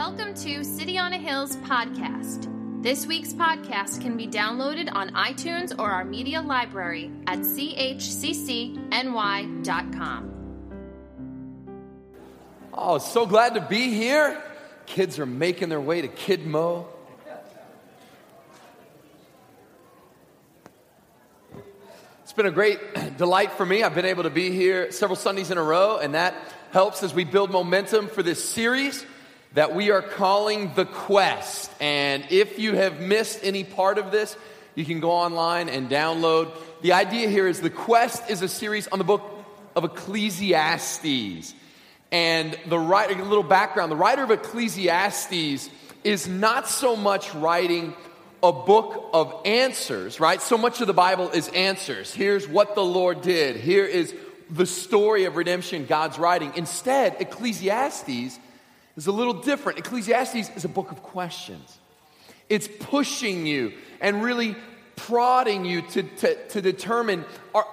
Welcome to City on a Hill's podcast. This week's podcast can be downloaded on iTunes or our media library at chccny.com. Oh, so glad to be here. Kids are making their way to Kidmo. It's been a great delight for me. I've been able to be here several Sundays in a row, and that helps as we build momentum for this series that we are calling The Quest. And if you have missed any part of this, you can go online and download. The idea here is The Quest is a series on the book of Ecclesiastes. And the writer, a little background, the writer of Ecclesiastes is not so much writing a book of answers, right? So much of the Bible is answers. Here's what the Lord did. Here is the story of redemption God's writing. Instead, Ecclesiastes is a little different. Ecclesiastes is a book of questions. It's pushing you and really prodding you to, to, to determine are,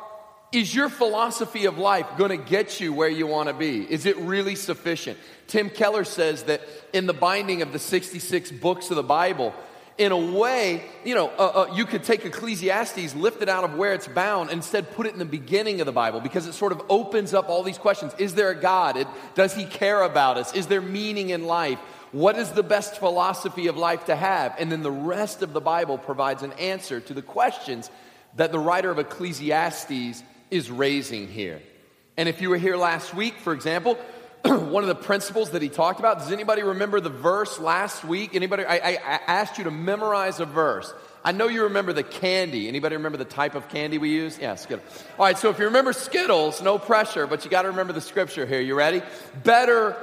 is your philosophy of life going to get you where you want to be? Is it really sufficient? Tim Keller says that in the binding of the 66 books of the Bible, in a way, you know, uh, uh, you could take Ecclesiastes, lift it out of where it's bound, instead put it in the beginning of the Bible because it sort of opens up all these questions. Is there a God? It, does he care about us? Is there meaning in life? What is the best philosophy of life to have? And then the rest of the Bible provides an answer to the questions that the writer of Ecclesiastes is raising here. And if you were here last week, for example, one of the principles that he talked about. Does anybody remember the verse last week? Anybody? I, I, I, asked you to memorize a verse. I know you remember the candy. Anybody remember the type of candy we use? Yeah, Skittles. All right, so if you remember Skittles, no pressure, but you got to remember the scripture here. You ready? Better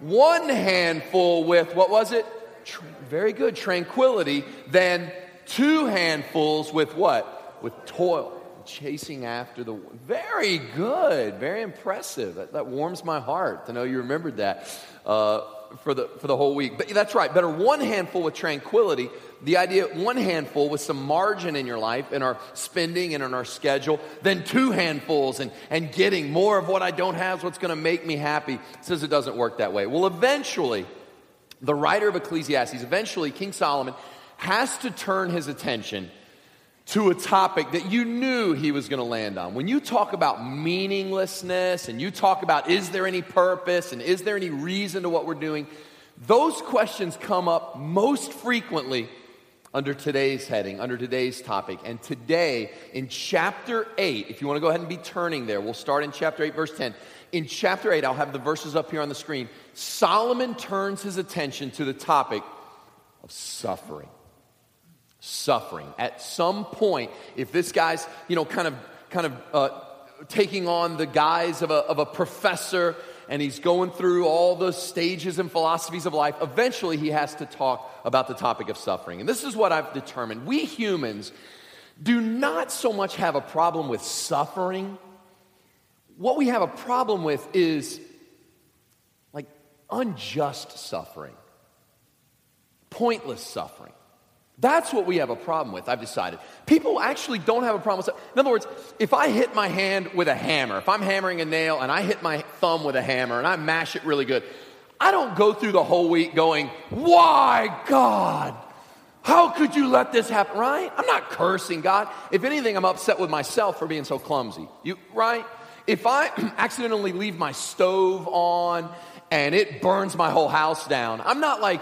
one handful with, what was it? Tr- very good, tranquility, than two handfuls with what? With toil chasing after the. Very good, very impressive. That, that warms my heart to know you remembered that uh, for the for the whole week. But that's right. Better one handful with tranquility. The idea one handful with some margin in your life, in our spending and in our schedule, than two handfuls and and getting more of what I don't have is what's going to make me happy. Says it doesn't work that way. Well, eventually, the writer of Ecclesiastes, eventually King Solomon, has to turn his attention to a topic that you knew he was going to land on. When you talk about meaninglessness and you talk about is there any purpose and is there any reason to what we're doing, those questions come up most frequently under today's heading, under today's topic. And today, in chapter 8, if you want to go ahead and be turning there, we'll start in chapter 8, verse 10. In chapter 8, I'll have the verses up here on the screen. Solomon turns his attention to the topic of suffering suffering. At some point, if this guy's, you know, kind of, kind of uh, taking on the guise of a, of a professor and he's going through all the stages and philosophies of life, eventually he has to talk about the topic of suffering. And this is what I've determined. We humans do not so much have a problem with suffering. What we have a problem with is like unjust suffering, pointless suffering. That's what we have a problem with, I've decided. People actually don't have a problem with In other words, if I hit my hand with a hammer, if I'm hammering a nail and I hit my thumb with a hammer and I mash it really good, I don't go through the whole week going, Why, God? How could you let this happen, right? I'm not cursing God. If anything, I'm upset with myself for being so clumsy. You, right? If I accidentally leave my stove on and it burns my whole house down, I'm not like,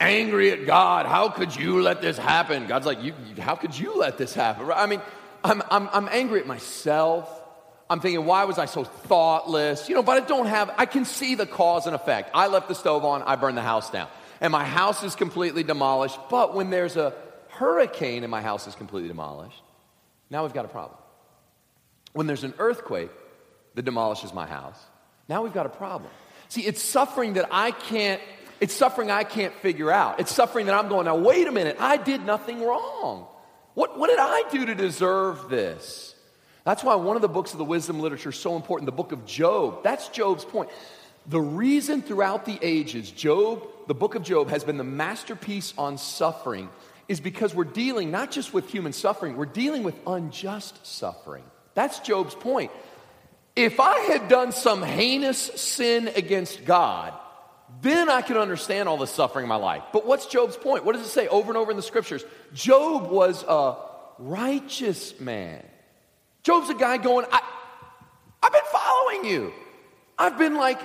angry at God. How could you let this happen? God's like, you, how could you let this happen? I mean, I'm, I'm, I'm angry at myself. I'm thinking, why was I so thoughtless? You know, but I don't have, I can see the cause and effect. I left the stove on, I burned the house down. And my house is completely demolished. But when there's a hurricane and my house is completely demolished, now we've got a problem. When there's an earthquake that demolishes my house, now we've got a problem. See, it's suffering that I can't it's suffering I can't figure out. It's suffering that I'm going, now, wait a minute, I did nothing wrong. What, what did I do to deserve this? That's why one of the books of the wisdom literature is so important, the book of Job. That's Job's point. The reason throughout the ages, Job, the book of Job, has been the masterpiece on suffering is because we're dealing not just with human suffering, we're dealing with unjust suffering. That's Job's point. If I had done some heinous sin against God, then I can understand all the suffering in my life. But what's Job's point? What does it say over and over in the scriptures? Job was a righteous man. Job's a guy going, I, I've been following you. I've been like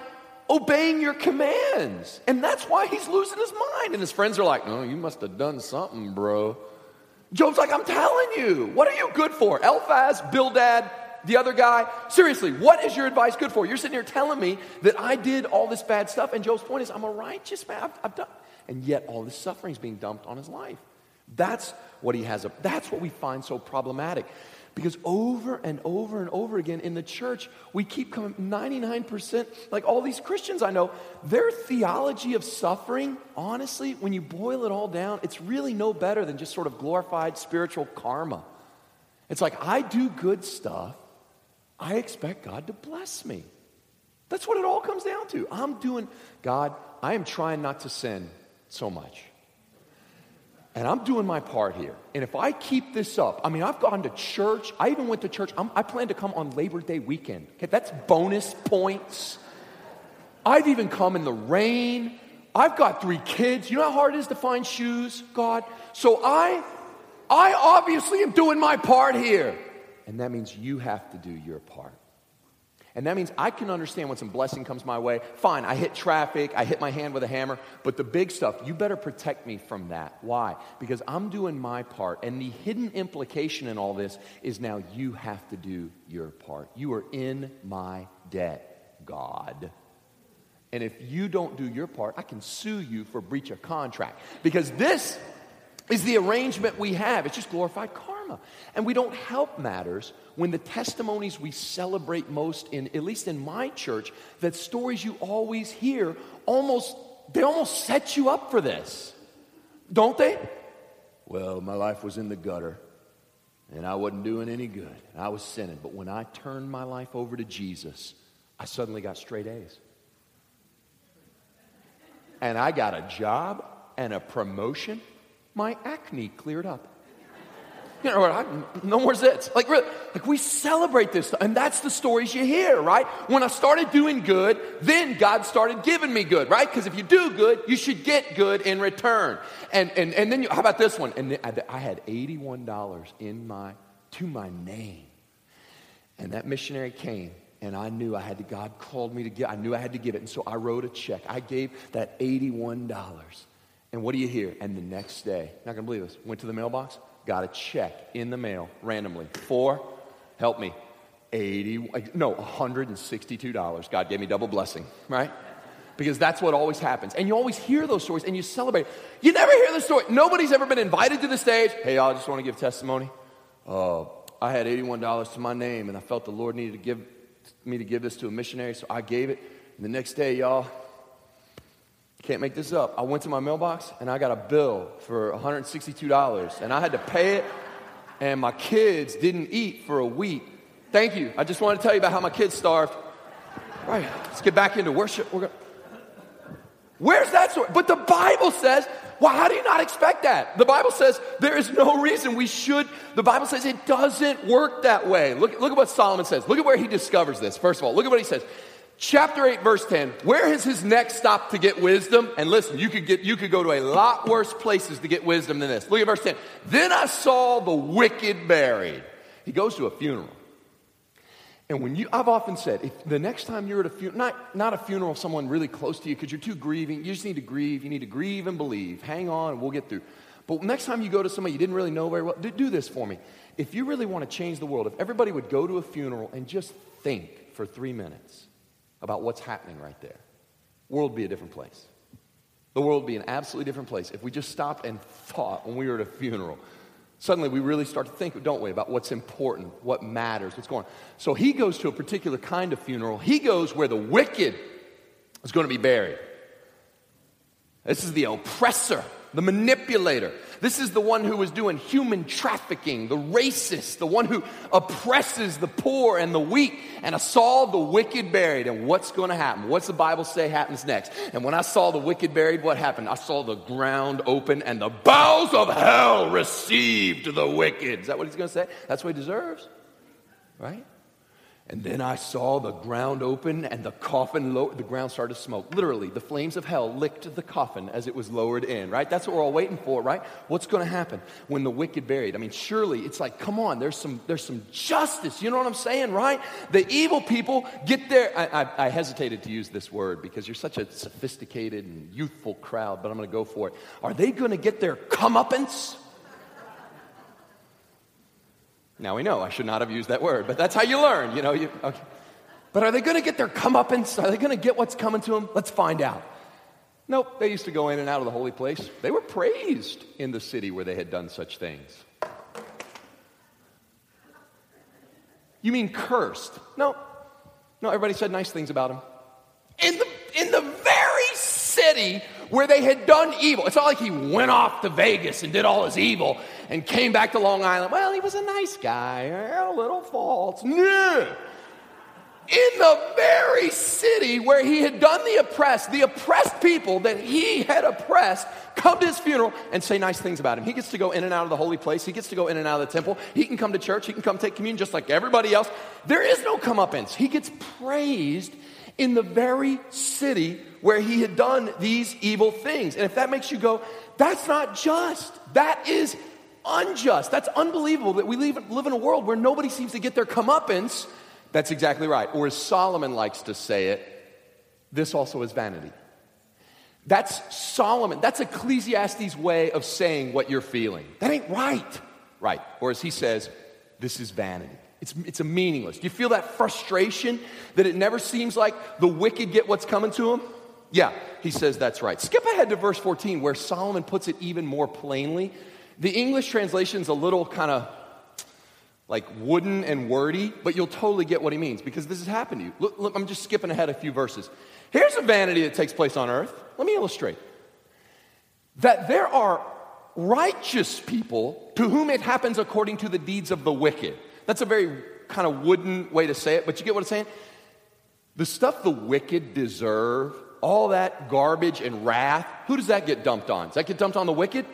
obeying your commands. And that's why he's losing his mind. And his friends are like, Oh, you must have done something, bro. Job's like, I'm telling you, what are you good for? Eliphaz, Bildad, the other guy. Seriously, what is your advice good for? You're sitting here telling me that I did all this bad stuff. And Job's point is, I'm a righteous man. I've, I've done. And yet all this suffering is being dumped on his life. That's what he has. A, that's what we find so problematic. Because over and over and over again in the church, we keep coming 99%, like all these Christians I know, their theology of suffering, honestly, when you boil it all down, it's really no better than just sort of glorified spiritual karma. It's like, I do good stuff, I expect God to bless me. That's what it all comes down to. I'm doing, God, I am trying not to sin so much. And I'm doing my part here. And if I keep this up, I mean, I've gone to church. I even went to church. I'm, i plan to come on Labor Day weekend. Okay, that's bonus points. I've even come in the rain. I've got three kids. You know how hard it is to find shoes, God? So I, I obviously am doing my part here. And that means you have to do your part. And that means I can understand when some blessing comes my way. Fine, I hit traffic, I hit my hand with a hammer, but the big stuff, you better protect me from that. Why? Because I'm doing my part. And the hidden implication in all this is now you have to do your part. You are in my debt, God. And if you don't do your part, I can sue you for breach of contract. Because this is the arrangement we have. It's just glorified karma. And we don't help matters when the testimonies we celebrate most in, at least in my church, that stories you always hear almost, they almost set you up for this. Don't they? Well, my life was in the gutter and I wasn't doing any good. I was sinning. But when I turned my life over to Jesus, I suddenly got straight A's. And I got a job and a promotion my acne cleared up. You know, I, no more zits. Like, really, like we celebrate this, stuff, and that's the stories you hear, right? When I started doing good, then God started giving me good, right? Because if you do good, you should get good in return. And and and then you, how about this one? And I had eighty-one dollars in my to my name, and that missionary came and I knew I had to, God called me to give, I knew I had to give it. And so I wrote a check. I gave that $81. And what do you hear? And the next day, not gonna believe this, went to the mailbox, got a check in the mail randomly for, help me, 80, no, $162. God gave me double blessing, right? Because that's what always happens. And you always hear those stories and you celebrate. You never hear the story. Nobody's ever been invited to the stage. Hey, y'all, I just want to give testimony. Uh, I had $81 to my name and I felt the Lord needed to give me to give this to a missionary, so I gave it. And the next day, y'all, can't make this up. I went to my mailbox and I got a bill for $162 and I had to pay it and my kids didn't eat for a week. Thank you. I just wanted to tell you about how my kids starved. Right, let's get back into worship. We're gonna... Where's that story? But the Bible says, well, how do you not expect that? The Bible says there is no reason we should. The Bible says it doesn't work that way. Look, look at what Solomon says. Look at where he discovers this. First of all, look at what he says chapter 8 verse 10 where is his next stop to get wisdom? And listen you could get you could go to a lot worse places to get wisdom than this. Look at verse 10 then i saw the wicked buried. He goes to a funeral. And when you i've often said if the next time you're at a funeral not, not a funeral of someone really close to you because you're too grieving you just need to grieve you need to grieve and believe. Hang on and we'll get through. But next time you go to somebody you didn't really know very well do, do this for me. If you really want to change the world if everybody would go to a funeral and just think for three minutes about what's happening right there, world would be a different place. The world would be an absolutely different place if we just stopped and thought when we were at a funeral. Suddenly we really start to think, don't we, about what's important, what matters, what's going on. So he goes to a particular kind of funeral. He goes where the wicked is going to be buried. This is the oppressor the manipulator. This is the one who was doing human trafficking, the racist, the one who oppresses the poor and the weak. And I saw the wicked buried. And what's going to happen? What's the Bible say happens next? And when I saw the wicked buried, what happened? I saw the ground open and the bowels of hell received the wicked. Is that what he's going to say? That's what he deserves, right? And then I saw the ground open and the coffin, low, the ground started to smoke. Literally, the flames of hell licked the coffin as it was lowered in, right? That's what we're all waiting for, right? What's going to happen when the wicked buried? I mean, surely it's like, come on, there's some, there's some justice. You know what I'm saying, right? The evil people get there. I, I, I hesitated to use this word because you're such a sophisticated and youthful crowd, but I'm going to go for it. Are they going to get their comeuppance? Now we know I should not have used that word, but that's how you learn, you know. You, okay. But are they going to get their comeuppance? Are they going to get what's coming to them? Let's find out. Nope, they used to go in and out of the holy place. They were praised in the city where they had done such things. You mean cursed? No. No, everybody said nice things about him. In the, in the very city where they had done evil. It's not like he went off to Vegas and did all his evil and came back to Long Island. Well, he was a nice guy, eh, a little faults. No. In the very city where he had done the oppressed, the oppressed people that he had oppressed come to his funeral and say nice things about him. He gets to go in and out of the holy place. He gets to go in and out of the temple. He can come to church. He can come take communion just like everybody else. There is no comeuppance. He gets praised in the very city where he had done these evil things. And if that makes you go, that's not just, that is unjust. That's unbelievable that we live, in a world where nobody seems to get their comeuppance. That's exactly right. Or as Solomon likes to say it, this also is vanity. That's Solomon. That's Ecclesiastes' way of saying what you're feeling. That ain't right. Right. Or as he says, this is vanity. It's, it's a meaningless. Do you feel that frustration that it never seems like the wicked get what's coming to them? Yeah, he says that's right. Skip ahead to verse 14 where Solomon puts it even more plainly. The English translation is a little kind of like wooden and wordy, but you'll totally get what he means because this has happened to you. Look, look, I'm just skipping ahead a few verses. Here's a vanity that takes place on earth. Let me illustrate that there are righteous people to whom it happens according to the deeds of the wicked. That's a very kind of wooden way to say it, but you get what I'm saying? The stuff the wicked deserve all that garbage and wrath, who does that get dumped on? Does that get dumped on the wicked?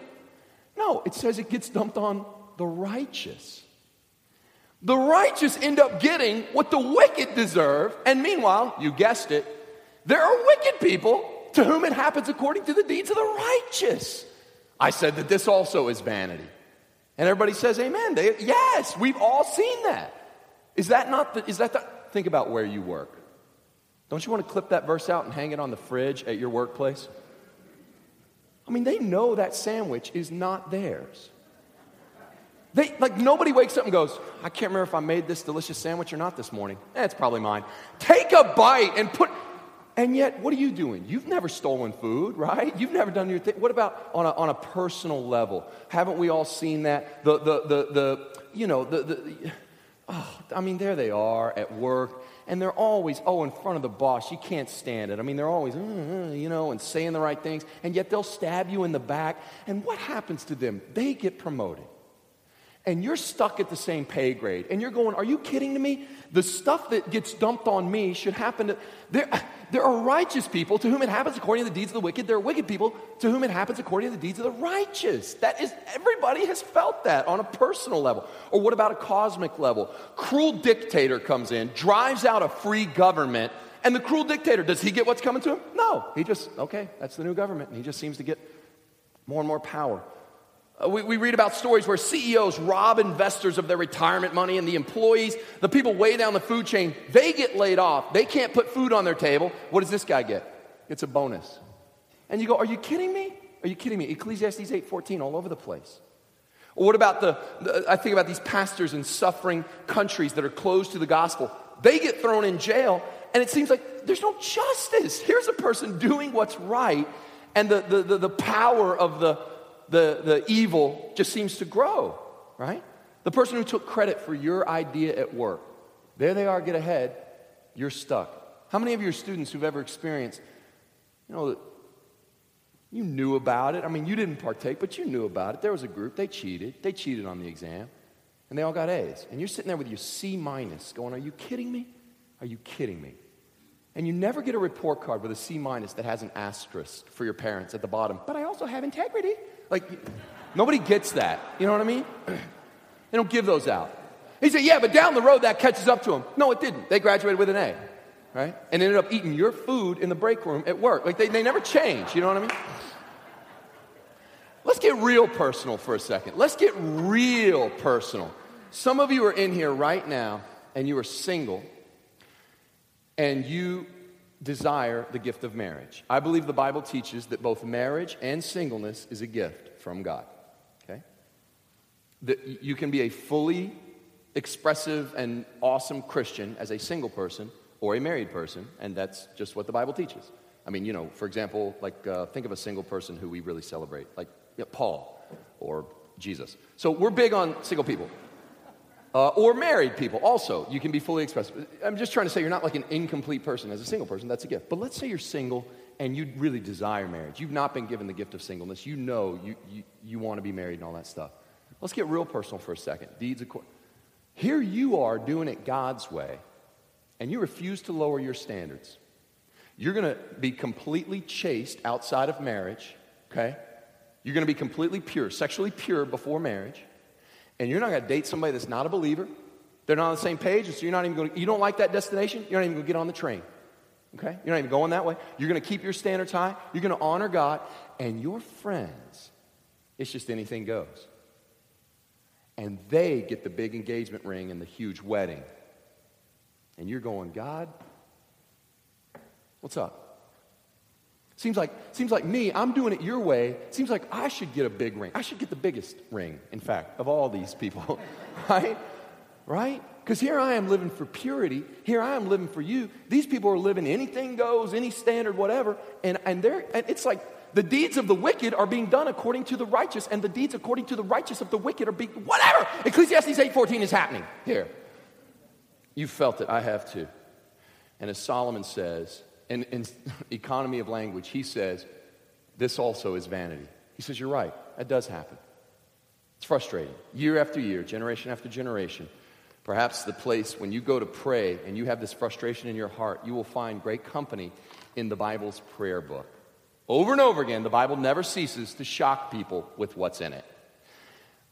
No, it says it gets dumped on the righteous. The righteous end up getting what the wicked deserve, and meanwhile, you guessed it, there are wicked people to whom it happens according to the deeds of the righteous. I said that this also is vanity. And everybody says, Amen. They, yes, we've all seen that. Is that not the, is that the, think about where you work. Don't you want to clip that verse out and hang it on the fridge at your workplace? I mean, they know that sandwich is not theirs. They, like, nobody wakes up and goes, I can't remember if I made this delicious sandwich or not this morning. Eh, it's probably mine. Take a bite and put, and yet, what are you doing? You've never stolen food, right? You've never done your thing. What about on a, on a personal level? Haven't we all seen that? The, the, the, the you know, the, the, oh, I mean, there they are at work and they're always, oh, in front of the boss. You can't stand it. I mean, they're always, mm, you know, and saying the right things, and yet they'll stab you in the back. And what happens to them? They get promoted. And you're stuck at the same pay grade. And you're going, are you kidding to me? The stuff that gets dumped on me should happen to. There, there are righteous people to whom it happens according to the deeds of the wicked. There are wicked people to whom it happens according to the deeds of the righteous. That is, everybody has felt that on a personal level. Or what about a cosmic level? Cruel dictator comes in, drives out a free government, and the cruel dictator, does he get what's coming to him? No. He just, okay, that's the new government. And he just seems to get more and more power. Uh, we, we, read about stories where CEOs rob investors of their retirement money, and the employees, the people way down the food chain, they get laid off. They can't put food on their table. What does this guy get? It's a bonus. And you go, Are you kidding me? Are you kidding me? Ecclesiastes 8:14 all over the place. Or what about the, the, I think about these pastors in suffering countries that are closed to the gospel. They get thrown in jail, and it seems like there's no justice. Here's a person doing what's right, and the, the, the, the power of the the, the evil just seems to grow, right? The person who took credit for your idea at work, there they are, get ahead, you're stuck. How many of your students who've ever experienced, you know, you knew about it? I mean, you didn't partake, but you knew about it. There was a group, they cheated. They cheated on the exam, and they all got A's. And you're sitting there with your C minus going, Are you kidding me? Are you kidding me? And you never get a report card with a C minus that has an asterisk for your parents at the bottom. But I also have integrity. Like, nobody gets that. You know what I mean? They don't give those out. He said, Yeah, but down the road that catches up to them. No, it didn't. They graduated with an A, right? And ended up eating your food in the break room at work. Like they, they never change, you know what I mean? Let's get real personal for a second. Let's get real personal. Some of you are in here right now and you are single and you desire the gift of marriage. I believe the Bible teaches that both marriage and singleness is a gift from God. Okay? That you can be a fully expressive and awesome Christian as a single person or a married person, and that's just what the Bible teaches. I mean, you know, for example, like uh, think of a single person who we really celebrate, like you know, Paul or Jesus. So we're big on single people. Uh, or married people. Also you can be fully expressive. I'm just trying to say you're not like an incomplete person as a single person. That's a gift. But let's say you're single and you really desire marriage. You've not been given the gift of singleness. You know you, you, you want to be married and all that stuff. Let's get real personal for a second. Deeds of here you are doing it god's way and you refuse to lower your standards. You're going to be completely chaste outside of marriage okay? You're going to be completely pure, sexually pure before marriage. And you're not going to date somebody that's not a believer. They're not on the same page, and so you're not even going you don't like that destination, you're not even going to get on the train. Okay? You're not even going that way. You're going to keep your standards high. You're going to honor God. And your friends, it's just anything goes. And they get the big engagement ring and the huge wedding. And you're going, God, what's up? Seems like, seems like me, I'm doing it your way. Seems like I should get a big ring. I should get the biggest ring, in fact, of all these people. right? Right? Because here I am living for purity. Here I am living for you. These people are living anything goes, any standard, whatever. And, and, they're, and it's like the deeds of the wicked are being done according to the righteous, and the deeds according to the righteous of the wicked are being, whatever. Ecclesiastes 8.14 is happening here. You felt it. I have too. And as Solomon says, in, in economy of language, he says, this also is vanity. He says, You're right, that does happen. It's frustrating. Year after year, generation after generation. Perhaps the place when you go to pray and you have this frustration in your heart, you will find great company in the Bible's prayer book. Over and over again, the Bible never ceases to shock people with what's in it.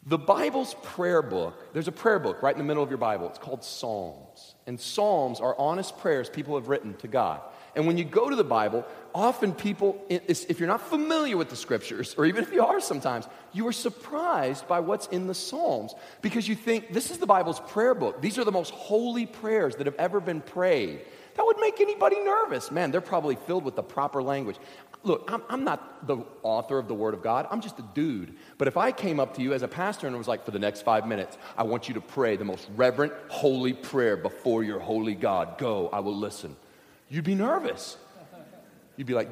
The Bible's prayer book, there's a prayer book right in the middle of your Bible. It's called Psalms. And Psalms are honest prayers people have written to God. And when you go to the Bible, often people, if you're not familiar with the scriptures, or even if you are sometimes, you are surprised by what's in the Psalms because you think this is the Bible's prayer book. These are the most holy prayers that have ever been prayed. That would make anybody nervous. Man, they're probably filled with the proper language. Look, I'm, I'm, not the author of the Word of God. I'm just a dude. But if I came up to you as a pastor and was like, for the next five minutes, I want you to pray the most reverent, holy prayer before your holy God, go, I will listen you'd be nervous. You'd be like,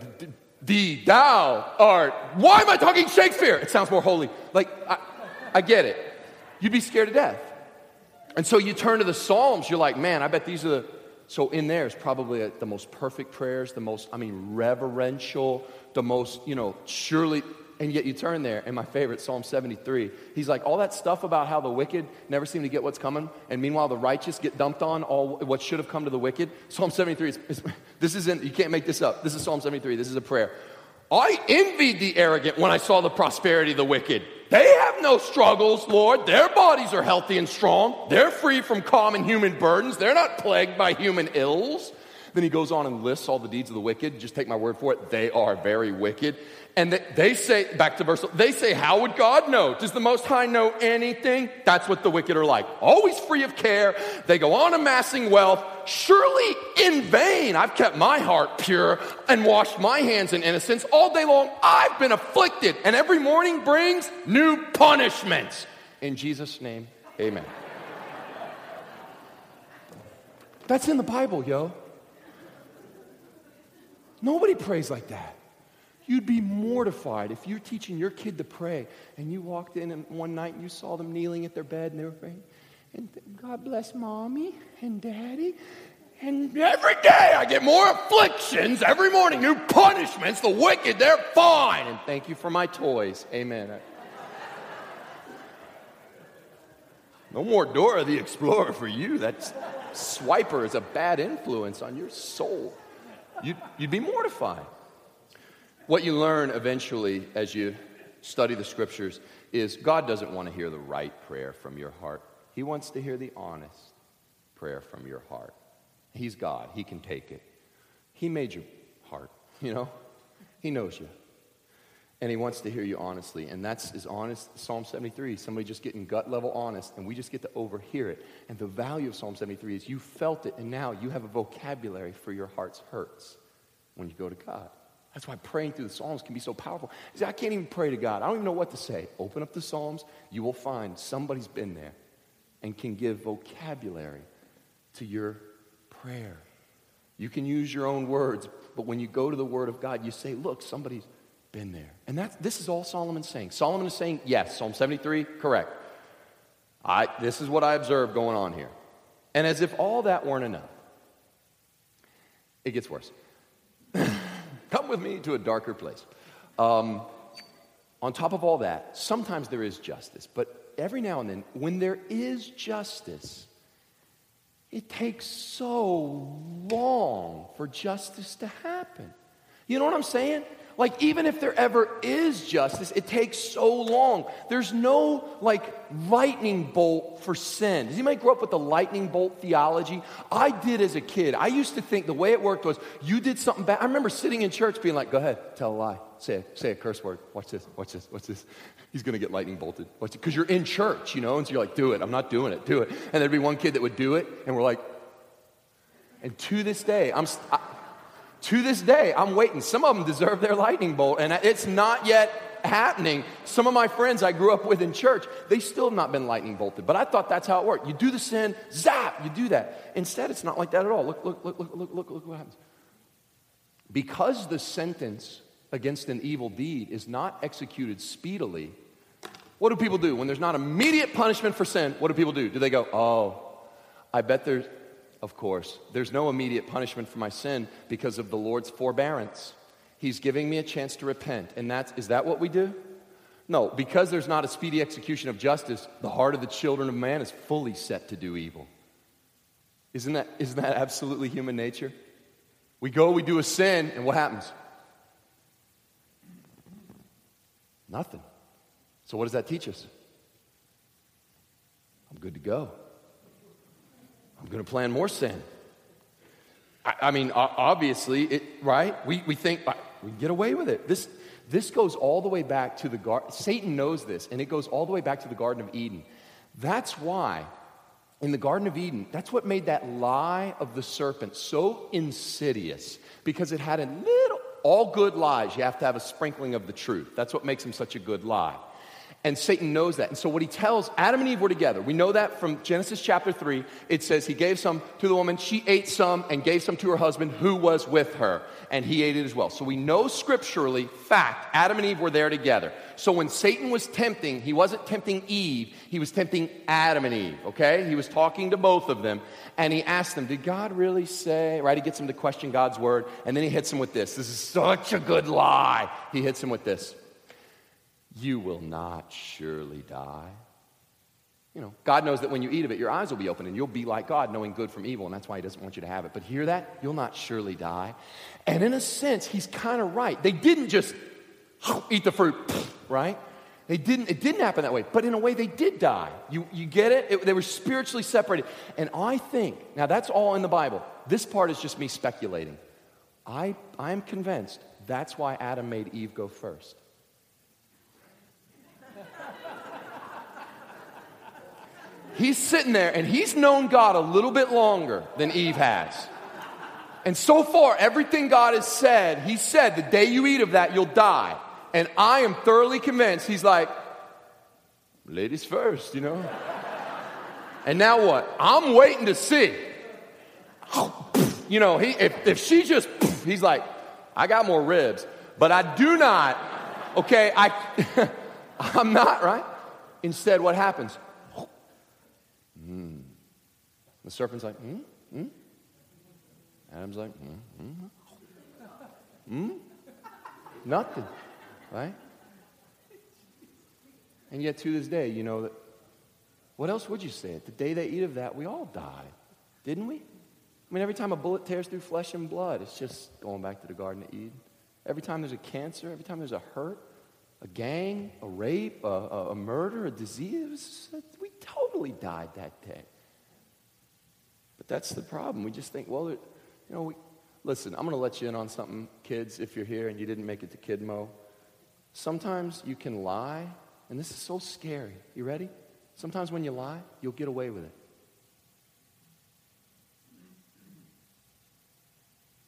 "Thee, thou art." Why am I talking Shakespeare? It sounds more holy. Like, I, I get it. You'd be scared to death. And so you turn to the Psalms. You're like, man, I bet these are the. So in there is probably uh, the most perfect prayers, the most, I mean, reverential, the most, you know, surely and yet you turn there, and my favorite, Psalm 73, he's like, all that stuff about how the wicked never seem to get what's coming, and meanwhile the righteous get dumped on all what should have come to the wicked. Psalm 73 is, is this isn't, you can't make this up. This is Psalm 73. This is a prayer. I envied the arrogant when I saw the prosperity of the wicked. They have no struggles, Lord. Their bodies are healthy and strong. They're free from common human burdens. They're not plagued by human ills. Then he goes on and lists all the deeds of the wicked. Just take my word for it. They are very wicked. And they say, back to verse, they say, How would God know? Does the Most High know anything? That's what the wicked are like. Always free of care. They go on amassing wealth, surely in vain. I've kept my heart pure and washed my hands in innocence. All day long, I've been afflicted, and every morning brings new punishments. In Jesus' name, amen. That's in the Bible, yo. Nobody prays like that. You'd be mortified if you're teaching your kid to pray and you walked in and one night and you saw them kneeling at their bed and they were praying, and God bless mommy and daddy. And every day I get more afflictions, every morning new punishments. The wicked, they're fine. And thank you for my toys. Amen. No more Dora the Explorer for you. That swiper is a bad influence on your soul. You'd, you'd be mortified. What you learn eventually as you study the scriptures is God doesn't want to hear the right prayer from your heart. He wants to hear the honest prayer from your heart. He's God, He can take it. He made your heart, you know? He knows you. And he wants to hear you honestly. And that's as honest Psalm 73. Somebody just getting gut level honest, and we just get to overhear it. And the value of Psalm 73 is you felt it, and now you have a vocabulary for your heart's hurts when you go to God. That's why praying through the Psalms can be so powerful. See, I can't even pray to God. I don't even know what to say. Open up the Psalms, you will find somebody's been there and can give vocabulary to your prayer. You can use your own words, but when you go to the Word of God, you say, Look, somebody's been there. And that's, this is all Solomon's saying. Solomon is saying, yes, Psalm 73, correct. I, this is what I observed going on here. And as if all that weren't enough, it gets worse. Come with me to a darker place. Um, on top of all that, sometimes there is justice, but every now and then, when there is justice, it takes so long for justice to happen. You know what I'm saying? Like, even if there ever is justice, it takes so long. There's no, like, lightning bolt for sin. Does anybody grow up with the lightning bolt theology? I did as a kid. I used to think the way it worked was you did something bad. I remember sitting in church being like, go ahead, tell a lie. Say a, say a curse word. Watch this, watch this, watch this. He's going to get lightning bolted. Because you're in church, you know? And so you're like, do it. I'm not doing it. Do it. And there'd be one kid that would do it, and we're like, and to this day, I'm. I, to this day, I'm waiting. Some of them deserve their lightning bolt, and it's not yet happening. Some of my friends I grew up with in church, they still have not been lightning bolted. But I thought that's how it worked. You do the sin, zap, you do that. Instead, it's not like that at all. Look, look, look, look, look, look, look what happens. Because the sentence against an evil deed is not executed speedily, what do people do? When there's not immediate punishment for sin, what do people do? Do they go, oh, I bet there's, of course. There's no immediate punishment for my sin because of the Lord's forbearance. He's giving me a chance to repent. And that's, is that what we do? No, because there's not a speedy execution of justice, the heart of the children of man is fully set to do evil. Isn't that, isn't that absolutely human nature? We go, we do a sin, and what happens? Nothing. So, what does that teach us? I'm good to go. I'm going to plan more sin. I, I mean, obviously, it, right? We, we think we get away with it. This, this goes all the way back to the garden. Satan knows this, and it goes all the way back to the Garden of Eden. That's why in the Garden of Eden, that's what made that lie of the serpent so insidious because it had a little, all good lies, you have to have a sprinkling of the truth. That's what makes them such a good lie. And Satan knows that. And so, what he tells Adam and Eve were together. We know that from Genesis chapter 3. It says he gave some to the woman, she ate some, and gave some to her husband who was with her, and he ate it as well. So, we know scripturally, fact, Adam and Eve were there together. So, when Satan was tempting, he wasn't tempting Eve, he was tempting Adam and Eve, okay? He was talking to both of them, and he asked them, Did God really say? Right? He gets them to question God's word, and then he hits them with this. This is such a good lie. He hits them with this. You will not surely die. You know, God knows that when you eat of it, your eyes will be open and you'll be like God, knowing good from evil, and that's why He doesn't want you to have it. But hear that? You'll not surely die. And in a sense, He's kind of right. They didn't just eat the fruit, right? They didn't, it didn't happen that way, but in a way they did die. You, you get it? it? They were spiritually separated. And I think, now that's all in the Bible. This part is just me speculating. I, I'm convinced that's why Adam made Eve go first. He's sitting there and he's known God a little bit longer than Eve has. And so far, everything God has said, He said, the day you eat of that, you'll die. And I am thoroughly convinced He's like, ladies first, you know? And now what? I'm waiting to see. You know, he, if, if she just, he's like, I got more ribs, but I do not, okay, I, I'm not, right? Instead, what happens? The serpent's like, hmm, hmm. Adam's like, hmm, hmm, hmm. Nothing, right? And yet, to this day, you know that. What else would you say? It the day they eat of that, we all die, didn't we? I mean, every time a bullet tears through flesh and blood, it's just going back to the Garden of Eden. Every time there's a cancer, every time there's a hurt, a gang, a rape, a, a, a murder, a disease, we totally died that day. That's the problem. We just think, well, you know, we, listen, I'm going to let you in on something, kids, if you're here and you didn't make it to Kidmo. Sometimes you can lie, and this is so scary. You ready? Sometimes when you lie, you'll get away with it.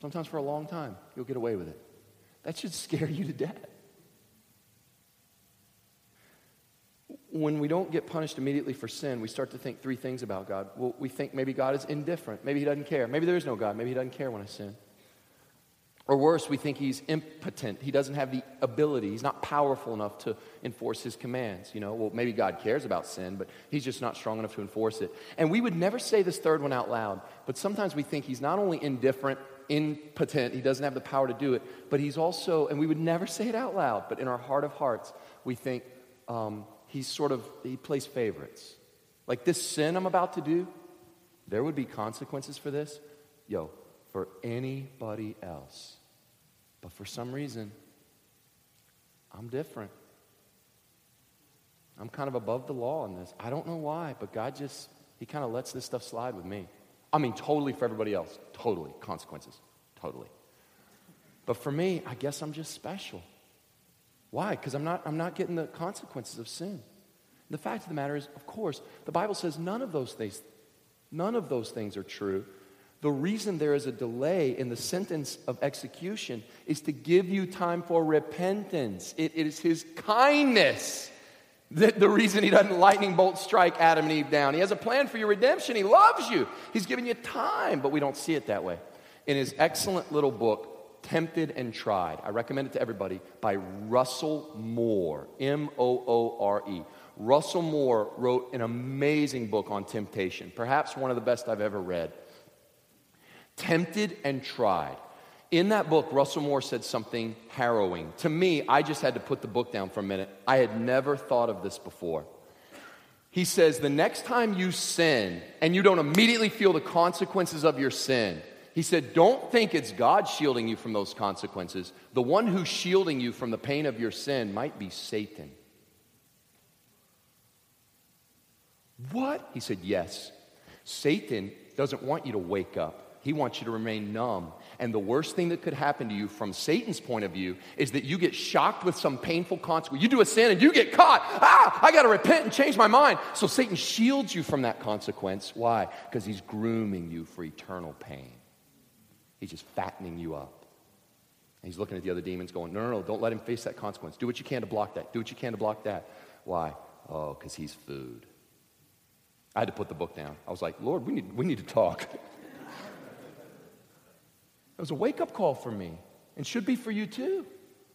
Sometimes for a long time, you'll get away with it. That should scare you to death. When we don't get punished immediately for sin, we start to think three things about God. Well, we think maybe God is indifferent. Maybe He doesn't care. Maybe there is no God. Maybe He doesn't care when I sin. Or worse, we think He's impotent. He doesn't have the ability. He's not powerful enough to enforce His commands. You know, well, maybe God cares about sin, but He's just not strong enough to enforce it. And we would never say this third one out loud, but sometimes we think He's not only indifferent, impotent, He doesn't have the power to do it, but He's also, and we would never say it out loud, but in our heart of hearts, we think, um, he's sort of, he plays favorites. Like this sin I'm about to do, there would be consequences for this. Yo, for anybody else. But for some reason, I'm different. I'm kind of above the law in this. I don't know why, but God just, He kind of lets this stuff slide with me. I mean, totally for everybody else. Totally. Consequences. Totally. But for me, I guess I'm just special. Why? Because I'm not, I'm not getting the consequences of sin. The fact of the matter is, of course, the Bible says none of those things, none of those things are true. The reason there is a delay in the sentence of execution is to give you time for repentance. it, it is His kindness that the reason He doesn't lightning bolt strike Adam and Eve down. He has a plan for your redemption. He loves you. He's giving you time, but we don't see it that way. In his excellent little book, Tempted and Tried. I recommend it to everybody by Russell Moore, M O O R E. Russell Moore wrote an amazing book on temptation, perhaps one of the best I've ever read. Tempted and Tried. In that book, Russell Moore said something harrowing. To me, I just had to put the book down for a minute. I had never thought of this before. He says, The next time you sin and you don't immediately feel the consequences of your sin, he said, Don't think it's God shielding you from those consequences. The one who's shielding you from the pain of your sin might be Satan. What? He said, Yes. Satan doesn't want you to wake up. He wants you to remain numb. And the worst thing that could happen to you from Satan's point of view is that you get shocked with some painful consequence. You do a sin and you get caught. Ah, I got to repent and change my mind. So Satan shields you from that consequence. Why? Because he's grooming you for eternal pain. He's just fattening you up. And he's looking at the other demons going, no, no, no, don't let him face that consequence. Do what you can to block that. Do what you can to block that. Why? Oh, because he's food. I had to put the book down. I was like, Lord, we need, we need to talk. it was a wake up call for me and should be for you too.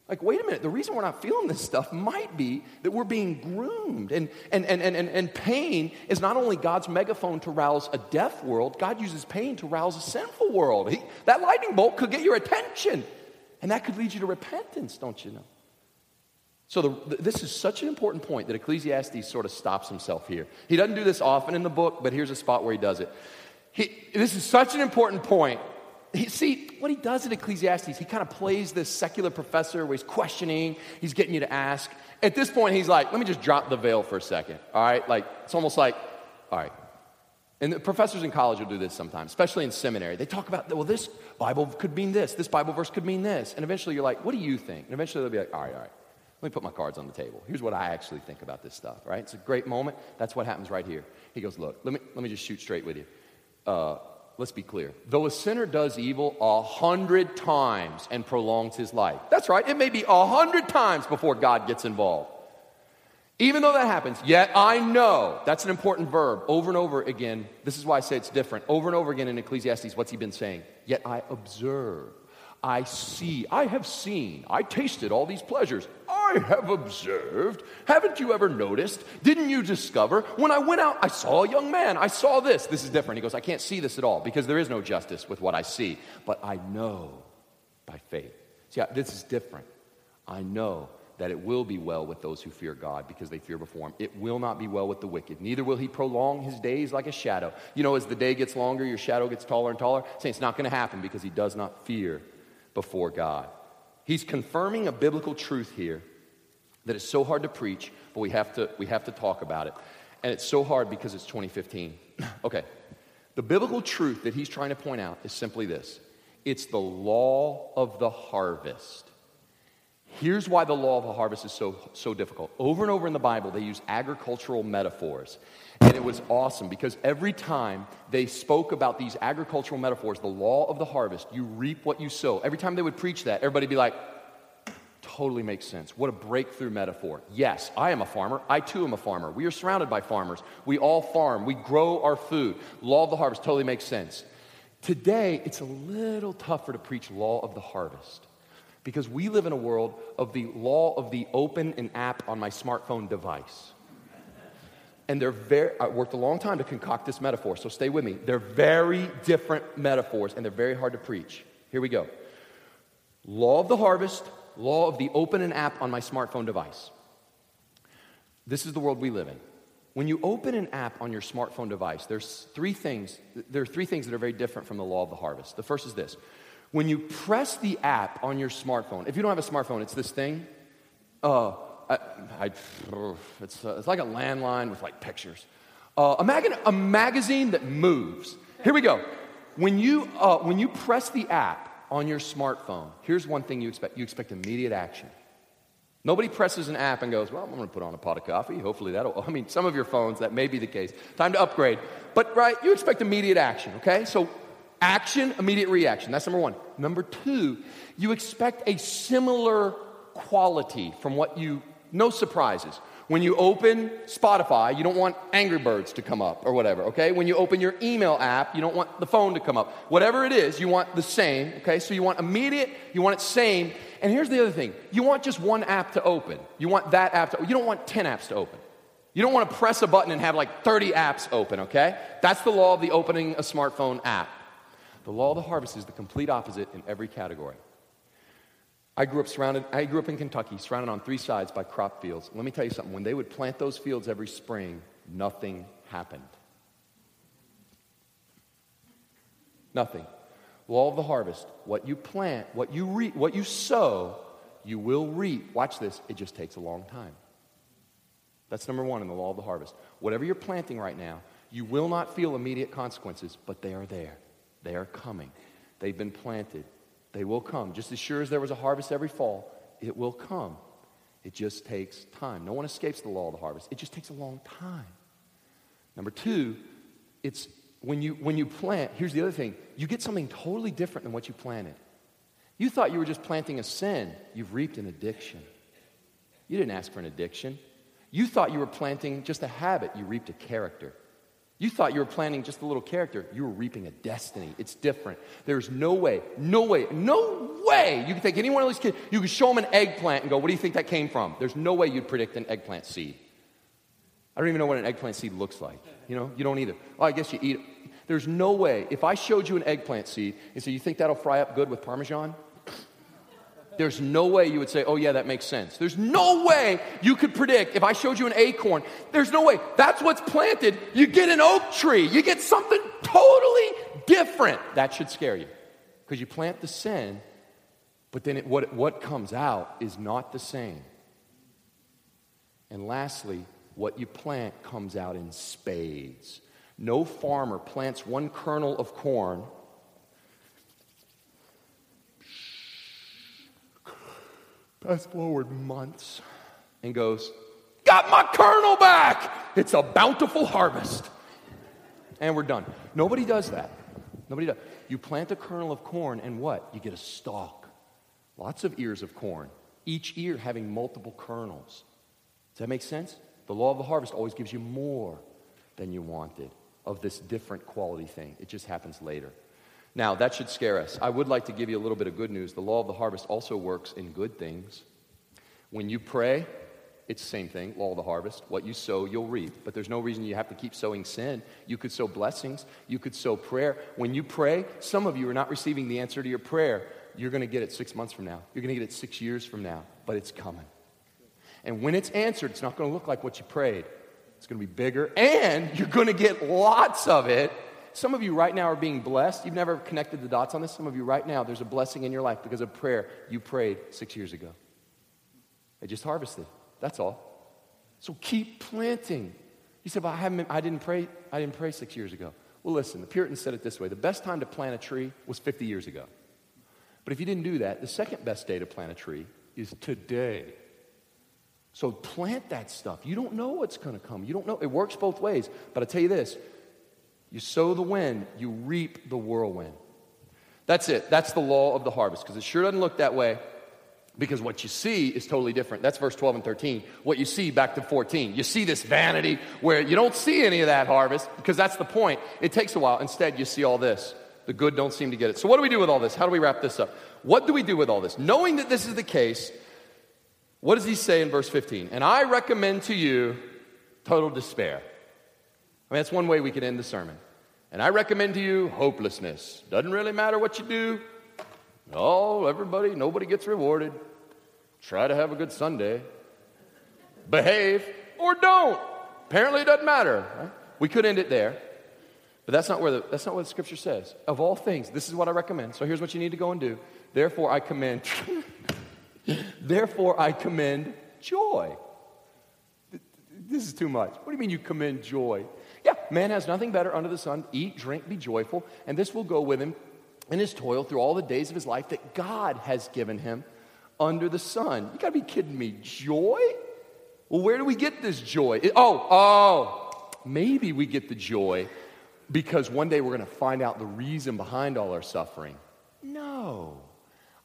Like, wait a minute, the reason we're not feeling this stuff might be that we're being groomed. And, and, and, and, and pain is not only God's megaphone to rouse a deaf world, God uses pain to rouse a sinful world. He, that lightning bolt could get your attention, and that could lead you to repentance, don't you know? So, the, this is such an important point that Ecclesiastes sort of stops himself here. He doesn't do this often in the book, but here's a spot where he does it. He, this is such an important point see, what he does in Ecclesiastes, he kind of plays this secular professor where he's questioning, he's getting you to ask. At this point, he's like, let me just drop the veil for a second, all right? Like, it's almost like, all right. And the professors in college will do this sometimes, especially in seminary. They talk about, well, this Bible could mean this, this Bible verse could mean this. And eventually you're like, what do you think? And eventually they'll be like, all right, all right. Let me put my cards on the table. Here's what I actually think about this stuff, right? It's a great moment. That's what happens right here. He goes, look, let me, let me just shoot straight with you. Uh, let's be clear. Though a sinner does evil a hundred times and prolongs his life, that's right, it may be a hundred times before God gets involved. Even though that happens, yet I know, that's an important verb over and over again. This is why I say it's different. Over and over again in Ecclesiastes, what's he been saying? Yet I observe I see, I have seen, I tasted all these pleasures. I have observed. Haven't you ever noticed? Didn't you discover? When I went out, I saw a young man. I saw this. This is different. He goes, I can't see this at all because there is no justice with what I see, but I know by faith. See, this is different. I know that it will be well with those who fear God because they fear before Him. It will not be well with the wicked. Neither will He prolong His days like a shadow. You know, as the day gets longer, your shadow gets taller and taller. Saying it's not going to happen because He does not fear before God. He's confirming a biblical truth here that is so hard to preach, but we have to, we have to talk about it. And it's so hard because it's 2015. okay. The biblical truth that he's trying to point out is simply this it's the law of the harvest. Here's why the law of the harvest is so, so difficult. Over and over in the Bible, they use agricultural metaphors. And it was awesome because every time they spoke about these agricultural metaphors, the law of the harvest, you reap what you sow. Every time they would preach that, everybody would be like, totally makes sense. What a breakthrough metaphor. Yes, I am a farmer. I too am a farmer. We are surrounded by farmers. We all farm. We grow our food. Law of the harvest totally makes sense. Today, it's a little tougher to preach law of the harvest because we live in a world of the law of the open an app on my smartphone device. And they're very, I worked a long time to concoct this metaphor, so stay with me. They're very different metaphors and they're very hard to preach. Here we go. Law of the harvest, law of the open an app on my smartphone device. This is the world we live in. When you open an app on your smartphone device, there's three things, there are three things that are very different from the law of the harvest. The first is this. When you press the app on your smartphone, if you don't have a smartphone, it's this thing. Uh, I, I, it's, uh, it's like a landline with like pictures. Uh, imagine a magazine that moves. Here we go. When you, uh, when you press the app on your smartphone, here's one thing you expect you expect immediate action. Nobody presses an app and goes, Well, I'm going to put on a pot of coffee. Hopefully that'll. I mean, some of your phones, that may be the case. Time to upgrade. But, right, you expect immediate action, okay? So, action, immediate reaction. That's number one. Number two, you expect a similar quality from what you, no surprises. When you open Spotify, you don't want Angry Birds to come up or whatever, okay? When you open your email app, you don't want the phone to come up. Whatever it is, you want the same, okay? So you want immediate, you want it same. And here's the other thing you want just one app to open. You want that app to, you don't want 10 apps to open. You don't want to press a button and have like 30 apps open, okay? That's the law of the opening a smartphone app. The law of the harvest is the complete opposite in every category. I grew up surrounded, I grew up in Kentucky, surrounded on three sides by crop fields. Let me tell you something. When they would plant those fields every spring, nothing happened. Nothing. Law of the harvest. What you plant, what you reap, what you sow, you will reap. Watch this, it just takes a long time. That's number one in the law of the harvest. Whatever you're planting right now, you will not feel immediate consequences, but they are there. They are coming. They've been planted. They will come. Just as sure as there was a harvest every fall, it will come. It just takes time. No one escapes the law of the harvest. It just takes a long time. Number two, it's when you when you plant, here's the other thing, you get something totally different than what you planted. You thought you were just planting a sin, you've reaped an addiction. You didn't ask for an addiction. You thought you were planting just a habit, you reaped a character. You thought you were planting just a little character. You were reaping a destiny. It's different. There's no way, no way, no way you can take any one of these kids, you could show them an eggplant and go, What do you think that came from? There's no way you'd predict an eggplant seed. I don't even know what an eggplant seed looks like. You know, you don't either. Oh, I guess you eat it. There's no way. If I showed you an eggplant seed and said, You think that'll fry up good with Parmesan? There's no way you would say, oh, yeah, that makes sense. There's no way you could predict if I showed you an acorn. There's no way. That's what's planted. You get an oak tree, you get something totally different. That should scare you because you plant the sin, but then it, what, what comes out is not the same. And lastly, what you plant comes out in spades. No farmer plants one kernel of corn Fast forward months and goes, Got my kernel back! It's a bountiful harvest. And we're done. Nobody does that. Nobody does. You plant a kernel of corn, and what? You get a stalk. Lots of ears of corn, each ear having multiple kernels. Does that make sense? The law of the harvest always gives you more than you wanted of this different quality thing. It just happens later. Now, that should scare us. I would like to give you a little bit of good news. The law of the harvest also works in good things. When you pray, it's the same thing, law of the harvest. What you sow, you'll reap. But there's no reason you have to keep sowing sin. You could sow blessings, you could sow prayer. When you pray, some of you are not receiving the answer to your prayer. You're going to get it six months from now, you're going to get it six years from now, but it's coming. And when it's answered, it's not going to look like what you prayed. It's going to be bigger, and you're going to get lots of it some of you right now are being blessed. You've never connected the dots on this. Some of you right now, there's a blessing in your life because of prayer you prayed six years ago. It just harvested. That's all. So keep planting. You said, Well, I, haven't, I, didn't pray, I didn't pray six years ago. Well, listen, the Puritans said it this way the best time to plant a tree was 50 years ago. But if you didn't do that, the second best day to plant a tree is today. So plant that stuff. You don't know what's going to come. You don't know. It works both ways. But I tell you this you sow the wind, you reap the whirlwind. That's it. That's the law of the harvest because it sure doesn't look that way because what you see is totally different. That's verse 12 and 13. What you see back to 14. You see this vanity where you don't see any of that harvest because that's the point. It takes a while. Instead, you see all this. The good don't seem to get it. So, what do we do with all this? How do we wrap this up? What do we do with all this? Knowing that this is the case, what does he say in verse 15? And I recommend to you total despair. I mean, that's one way we could end the sermon. And I recommend to you hopelessness. Doesn't really matter what you do. Oh, everybody, nobody gets rewarded. Try to have a good Sunday. Behave or don't. Apparently, it doesn't matter. Right? We could end it there. But that's not, where the, that's not what the scripture says. Of all things, this is what I recommend. So here's what you need to go and do. Therefore, I commend, therefore, I commend joy. This is too much. What do you mean you commend joy? Yeah, man has nothing better under the sun. Eat, drink, be joyful, and this will go with him in his toil through all the days of his life that God has given him under the sun. You gotta be kidding me. Joy? Well, where do we get this joy? It, oh, oh, maybe we get the joy because one day we're gonna find out the reason behind all our suffering. No.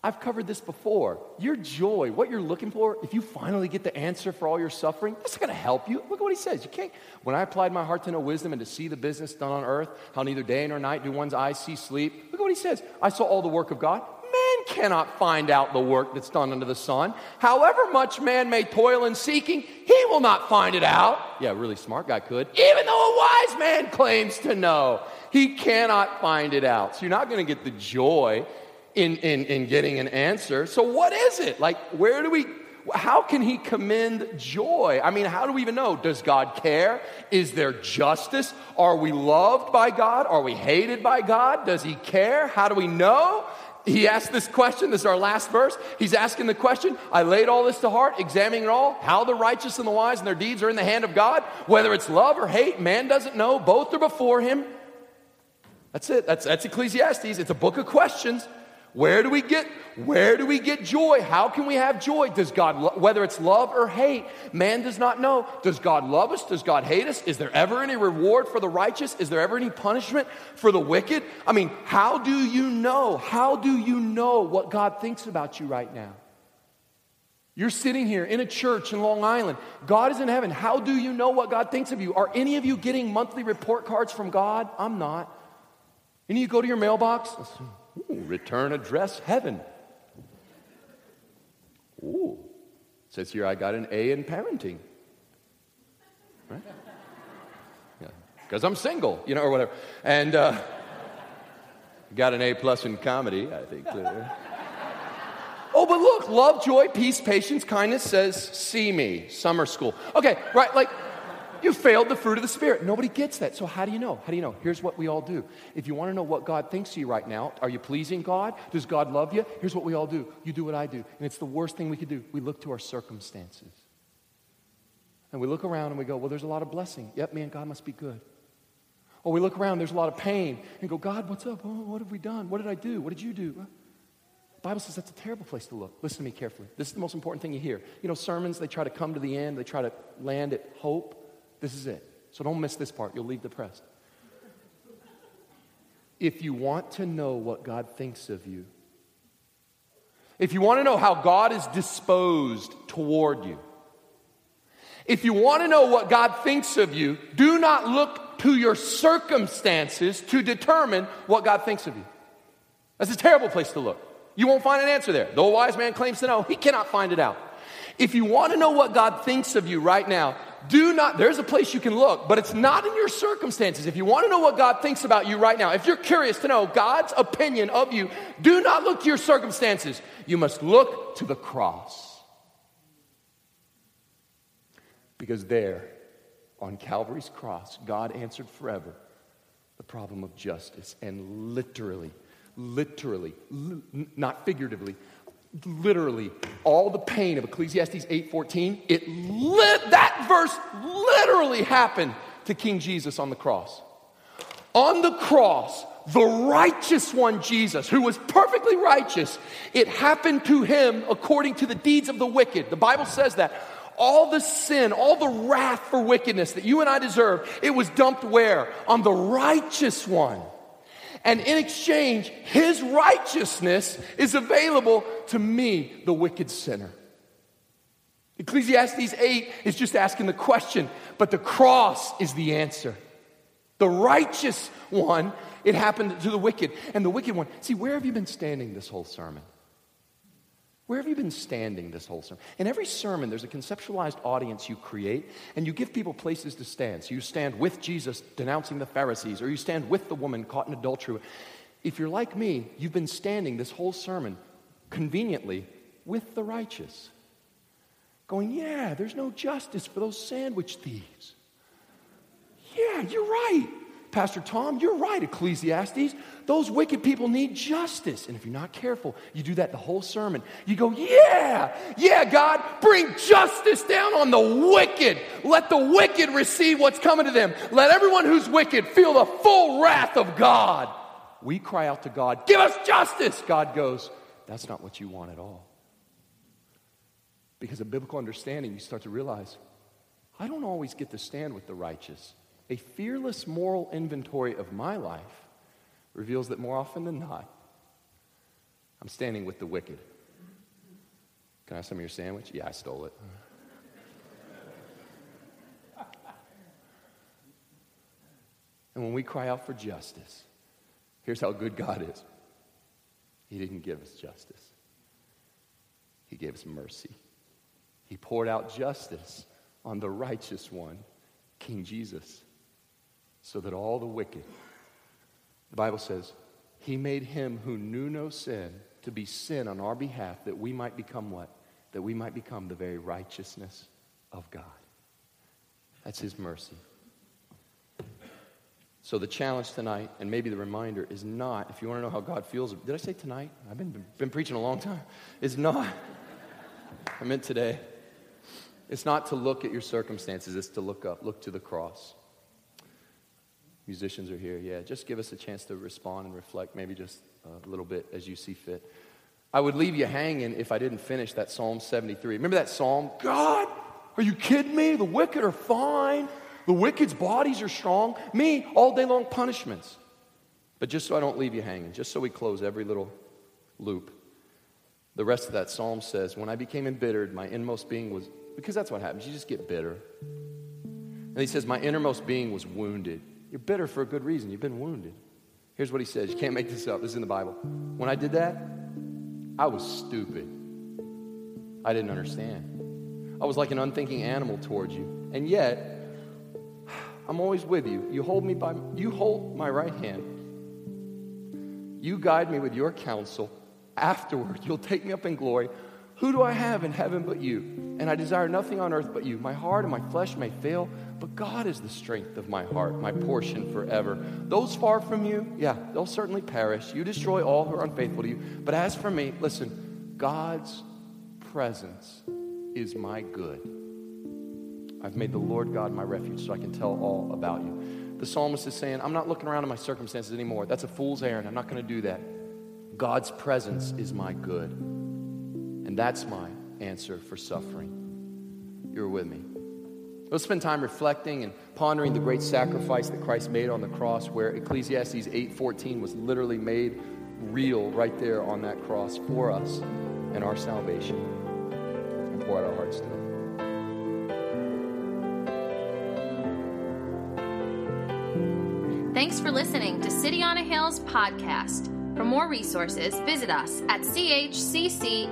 I've covered this before. Your joy, what you're looking for, if you finally get the answer for all your suffering, that's going to help you. Look at what he says. You can't. When I applied my heart to know wisdom and to see the business done on earth, how neither day nor night do one's eyes see sleep. Look at what he says. I saw all the work of God. Man cannot find out the work that's done under the sun. However much man may toil in seeking, he will not find it out. Yeah, really smart guy could. Even though a wise man claims to know, he cannot find it out. So you're not going to get the joy in, in, in getting an answer. So, what is it? Like, where do we, how can he commend joy? I mean, how do we even know? Does God care? Is there justice? Are we loved by God? Are we hated by God? Does he care? How do we know? He asked this question. This is our last verse. He's asking the question I laid all this to heart, examining it all, how the righteous and the wise and their deeds are in the hand of God. Whether it's love or hate, man doesn't know. Both are before him. That's it. That's, that's Ecclesiastes. It's a book of questions. Where do we get where do we get joy? How can we have joy? Does God lo- whether it's love or hate, man does not know. Does God love us? Does God hate us? Is there ever any reward for the righteous? Is there ever any punishment for the wicked? I mean, how do you know? How do you know what God thinks about you right now? You're sitting here in a church in Long Island. God is in heaven. How do you know what God thinks of you? Are any of you getting monthly report cards from God? I'm not. Any of you go to your mailbox? Ooh, return address heaven. Ooh, says here I got an A in parenting. Right? Because. I'm single, you know, or whatever. And uh, got an A plus in comedy, I think. oh, but look, love, joy, peace, patience, kindness says, see me, summer school. Okay, right, like you failed the fruit of the Spirit. Nobody gets that. So, how do you know? How do you know? Here's what we all do. If you want to know what God thinks of you right now, are you pleasing God? Does God love you? Here's what we all do you do what I do. And it's the worst thing we could do. We look to our circumstances. And we look around and we go, well, there's a lot of blessing. Yep, man, God must be good. Or we look around, there's a lot of pain, and go, God, what's up? Oh, what have we done? What did I do? What did you do? The Bible says that's a terrible place to look. Listen to me carefully. This is the most important thing you hear. You know, sermons, they try to come to the end, they try to land at hope. This is it. So don't miss this part. You'll leave depressed. If you want to know what God thinks of you, if you want to know how God is disposed toward you, if you want to know what God thinks of you, do not look to your circumstances to determine what God thinks of you. That's a terrible place to look. You won't find an answer there. Though a wise man claims to know, he cannot find it out. If you want to know what God thinks of you right now, do not, there's a place you can look, but it's not in your circumstances. If you want to know what God thinks about you right now, if you're curious to know God's opinion of you, do not look to your circumstances. You must look to the cross. Because there, on Calvary's cross, God answered forever the problem of justice and literally, literally, li- not figuratively, literally all the pain of ecclesiastes 8.14 it that verse literally happened to King Jesus on the cross? On the cross, the righteous one, Jesus, who was perfectly righteous, it happened to him according to the deeds of the wicked. The Bible says that. All the sin, all the wrath for wickedness that you and I deserve, it was dumped where? On the righteous one. And in exchange, his righteousness is available to me, the wicked sinner. Ecclesiastes 8 is just asking the question, but the cross is the answer. The righteous one, it happened to the wicked. And the wicked one, see, where have you been standing this whole sermon? Where have you been standing this whole sermon? In every sermon, there's a conceptualized audience you create, and you give people places to stand. So you stand with Jesus denouncing the Pharisees, or you stand with the woman caught in adultery. If you're like me, you've been standing this whole sermon conveniently with the righteous, going, Yeah, there's no justice for those sandwich thieves. Yeah, you're right. Pastor Tom, you're right, Ecclesiastes. Those wicked people need justice. And if you're not careful, you do that the whole sermon. You go, Yeah, yeah, God, bring justice down on the wicked. Let the wicked receive what's coming to them. Let everyone who's wicked feel the full wrath of God. We cry out to God, Give us justice. God goes, That's not what you want at all. Because of biblical understanding, you start to realize, I don't always get to stand with the righteous. A fearless moral inventory of my life reveals that more often than not, I'm standing with the wicked. Can I have some of your sandwich? Yeah, I stole it. And when we cry out for justice, here's how good God is He didn't give us justice, He gave us mercy. He poured out justice on the righteous one, King Jesus so that all the wicked, the Bible says, He made him who knew no sin to be sin on our behalf that we might become what? That we might become the very righteousness of God. That's His mercy. So the challenge tonight, and maybe the reminder, is not, if you want to know how God feels, did I say tonight? I've been, been preaching a long time. Is not, I meant today. It's not to look at your circumstances, it's to look up, look to the cross musicians are here, yeah, just give us a chance to respond and reflect, maybe just a little bit as you see fit. I would leave you hanging if I didn't finish that Psalm 73. Remember that psalm? God, are you kidding me? The wicked are fine. The wicked's bodies are strong. Me, all day long punishments. But just so I don't leave you hanging, just so we close every little loop, the rest of that psalm says, When I became embittered, my inmost being was, because that's what happens, you just get bitter. And he says, My innermost being was wounded. You're bitter for a good reason. You've been wounded. Here's what he says. You can't make this up. This is in the Bible. When I did that, I was stupid. I didn't understand. I was like an unthinking animal towards you. And yet, I'm always with you. You hold me by you hold my right hand. You guide me with your counsel. Afterward, you'll take me up in glory. Who do I have in heaven but you? And I desire nothing on earth but you. My heart and my flesh may fail, but God is the strength of my heart, my portion forever. Those far from you, yeah, they'll certainly perish. You destroy all who are unfaithful to you. But as for me, listen, God's presence is my good. I've made the Lord God my refuge so I can tell all about you. The psalmist is saying, I'm not looking around at my circumstances anymore. That's a fool's errand. I'm not going to do that. God's presence is my good. And that's my answer for suffering. You're with me. Let's spend time reflecting and pondering the great sacrifice that Christ made on the cross, where Ecclesiastes 8:14 was literally made real right there on that cross for us and our salvation. And pour out our hearts to Him. Thanks for listening to City on a Hill's podcast. For more resources, visit us at chccny.com.